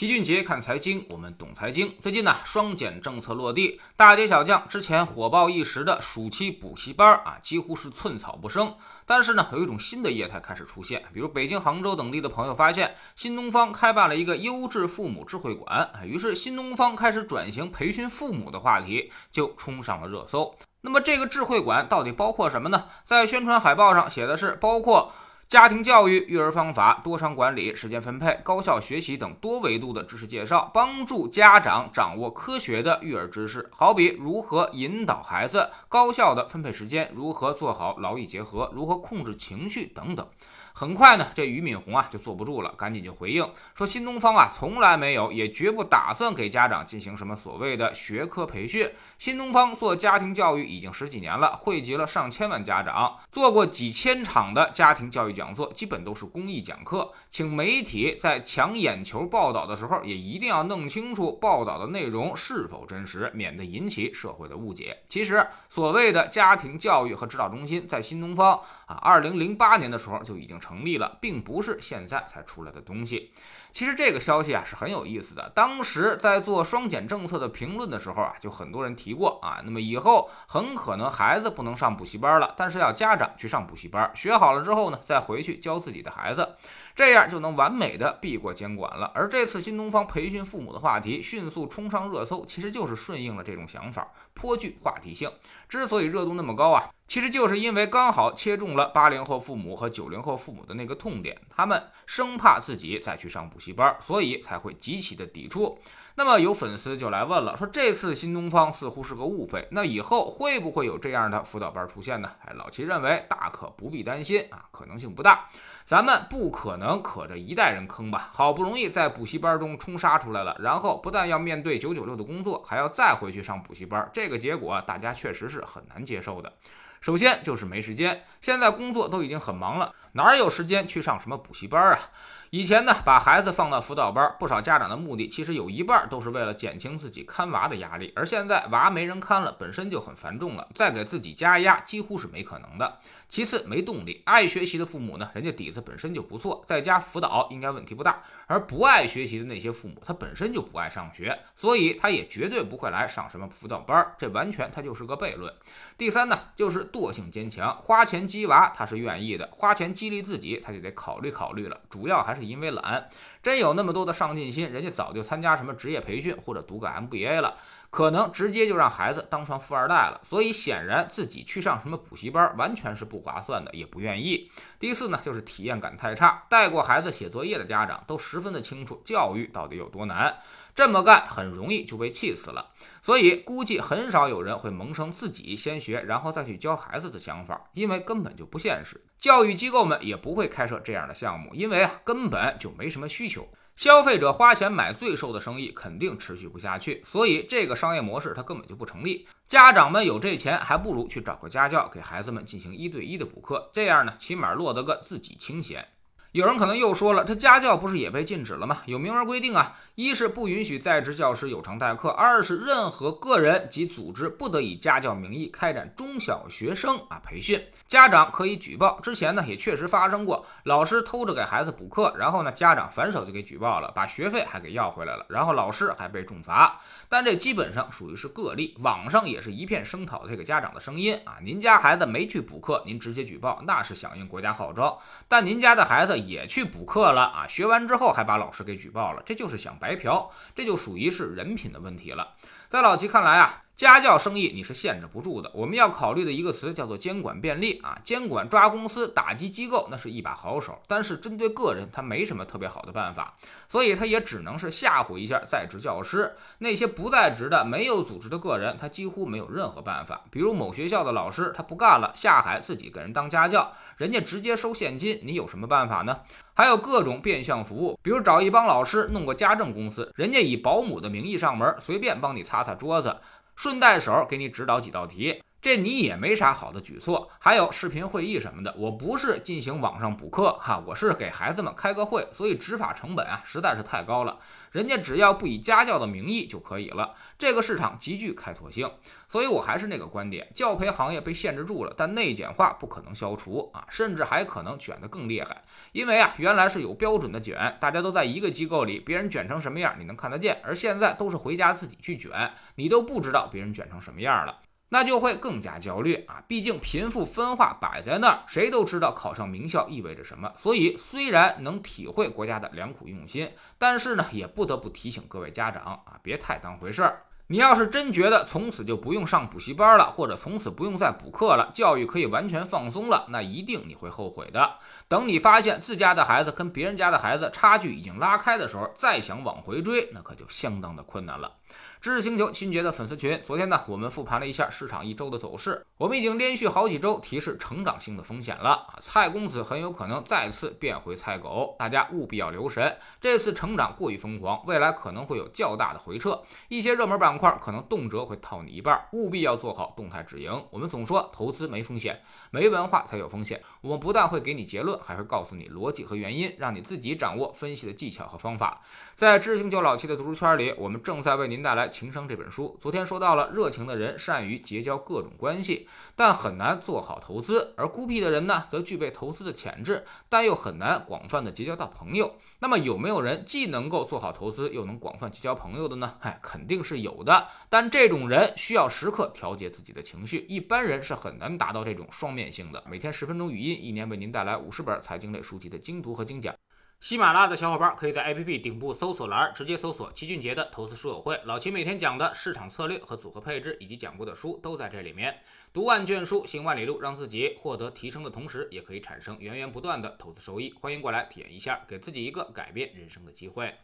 齐俊杰看财经，我们懂财经。最近呢，双减政策落地，大街小巷之前火爆一时的暑期补习班啊，几乎是寸草不生。但是呢，有一种新的业态开始出现，比如北京、杭州等地的朋友发现，新东方开办了一个优质父母智慧馆，于是新东方开始转型培训父母的话题就冲上了热搜。那么这个智慧馆到底包括什么呢？在宣传海报上写的是包括。家庭教育、育儿方法、多场管理、时间分配、高效学习等多维度的知识介绍，帮助家长掌握科学的育儿知识。好比如何引导孩子高效的分配时间，如何做好劳逸结合，如何控制情绪等等。很快呢，这俞敏洪啊就坐不住了，赶紧就回应说：“新东方啊从来没有，也绝不打算给家长进行什么所谓的学科培训。新东方做家庭教育已经十几年了，汇集了上千万家长，做过几千场的家庭教育讲座，基本都是公益讲课。请媒体在抢眼球报道的时候，也一定要弄清楚报道的内容是否真实，免得引起社会的误解。其实，所谓的家庭教育和指导中心，在新东方啊，二零零八年的时候就已经。成立了，并不是现在才出来的东西。其实这个消息啊是很有意思的。当时在做双减政策的评论的时候啊，就很多人提过啊，那么以后很可能孩子不能上补习班了，但是要家长去上补习班，学好了之后呢，再回去教自己的孩子，这样就能完美的避过监管了。而这次新东方培训父母的话题迅速冲上热搜，其实就是顺应了这种想法，颇具话题性。之所以热度那么高啊，其实就是因为刚好切中了八零后父母和九零后父母的那个痛点，他们生怕自己再去上补。习班，所以才会极其的抵触。那么有粉丝就来问了，说这次新东方似乎是个误会，那以后会不会有这样的辅导班出现呢？哎，老齐认为大可不必担心啊，可能性不大。咱们不可能可着一代人坑吧？好不容易在补习班中冲杀出来了，然后不但要面对九九六的工作，还要再回去上补习班，这个结果大家确实是很难接受的。首先就是没时间，现在工作都已经很忙了，哪有时间去上什么补习班啊？以前呢，把孩子放到辅导班，不少家长的目的其实有一半都是为了减轻自己看娃的压力，而现在娃没人看了，本身就很繁重了，再给自己加压几乎是没可能的。其次，没动力，爱学习的父母呢，人家底子本身就不错，在家辅导应该问题不大；而不爱学习的那些父母，他本身就不爱上学，所以他也绝对不会来上什么辅导班，这完全他就是个悖论。第三呢，就是惰性坚强，花钱激娃他是愿意的，花钱激励自己他就得考虑考虑了，主要还是因为懒。真有那么多的上进心，人家早就参加什么职业培训或者读个 MBA 了。可能直接就让孩子当上富二代了，所以显然自己去上什么补习班完全是不划算的，也不愿意。第四呢，就是体验感太差。带过孩子写作业的家长都十分的清楚教育到底有多难，这么干很容易就被气死了。所以估计很少有人会萌生自己先学然后再去教孩子的想法，因为根本就不现实。教育机构们也不会开设这样的项目，因为啊根本就没什么需求。消费者花钱买最瘦的生意肯定持续不下去，所以这个商业模式它根本就不成立。家长们有这钱，还不如去找个家教给孩子们进行一对一的补课，这样呢，起码落得个自己清闲。有人可能又说了，这家教不是也被禁止了吗？有明文规定啊，一是不允许在职教师有偿代课，二是任何个人及组织不得以家教名义开展中小学生啊培训，家长可以举报。之前呢也确实发生过，老师偷着给孩子补课，然后呢家长反手就给举报了，把学费还给要回来了，然后老师还被重罚。但这基本上属于是个例，网上也是一片声讨这个家长的声音啊。您家孩子没去补课，您直接举报那是响应国家号召，但您家的孩子。也去补课了啊！学完之后还把老师给举报了，这就是想白嫖，这就属于是人品的问题了。在老齐看来啊。家教生意你是限制不住的，我们要考虑的一个词叫做监管便利啊，监管抓公司、打击机构那是一把好手，但是针对个人他没什么特别好的办法，所以他也只能是吓唬一下在职教师，那些不在职的没有组织的个人，他几乎没有任何办法。比如某学校的老师他不干了，下海自己给人当家教，人家直接收现金，你有什么办法呢？还有各种变相服务，比如找一帮老师弄个家政公司，人家以保姆的名义上门，随便帮你擦擦桌子。顺带手给你指导几道题，这你也没啥好的举措，还有视频会议什么的，我不是进行网上补课哈，我是给孩子们开个会，所以执法成本啊实在是太高了。人家只要不以家教的名义就可以了，这个市场极具开拓性。所以我还是那个观点，教培行业被限制住了，但内卷化不可能消除啊，甚至还可能卷得更厉害。因为啊，原来是有标准的卷，大家都在一个机构里，别人卷成什么样你能看得见，而现在都是回家自己去卷，你都不知道别人卷成什么样了。那就会更加焦虑啊！毕竟贫富分化摆在那儿，谁都知道考上名校意味着什么。所以虽然能体会国家的良苦用心，但是呢，也不得不提醒各位家长啊，别太当回事儿。你要是真觉得从此就不用上补习班了，或者从此不用再补课了，教育可以完全放松了，那一定你会后悔的。等你发现自家的孩子跟别人家的孩子差距已经拉开的时候，再想往回追，那可就相当的困难了。知识星球秦杰的粉丝群，昨天呢，我们复盘了一下市场一周的走势。我们已经连续好几周提示成长性的风险了啊，蔡公子很有可能再次变回菜狗，大家务必要留神。这次成长过于疯狂，未来可能会有较大的回撤，一些热门板块可能动辄会套你一半，务必要做好动态止盈。我们总说投资没风险，没文化才有风险。我们不但会给你结论，还会告诉你逻辑和原因，让你自己掌握分析的技巧和方法。在知识星球老七的读书圈里，我们正在为您带来。情商这本书，昨天说到了，热情的人善于结交各种关系，但很难做好投资；而孤僻的人呢，则具备投资的潜质，但又很难广泛的结交到朋友。那么有没有人既能够做好投资，又能广泛结交朋友的呢？哎，肯定是有的的。但这种人需要时刻调节自己的情绪，一般人是很难达到这种双面性的。每天十分钟语音，一年为您带来五十本财经类书籍的精读和精讲。喜马拉雅的小伙伴可以在 APP 顶部搜索栏直接搜索齐俊杰的投资书友会，老齐每天讲的市场策略和组合配置，以及讲过的书都在这里面。读万卷书，行万里路，让自己获得提升的同时，也可以产生源源不断的投资收益。欢迎过来体验一下，给自己一个改变人生的机会。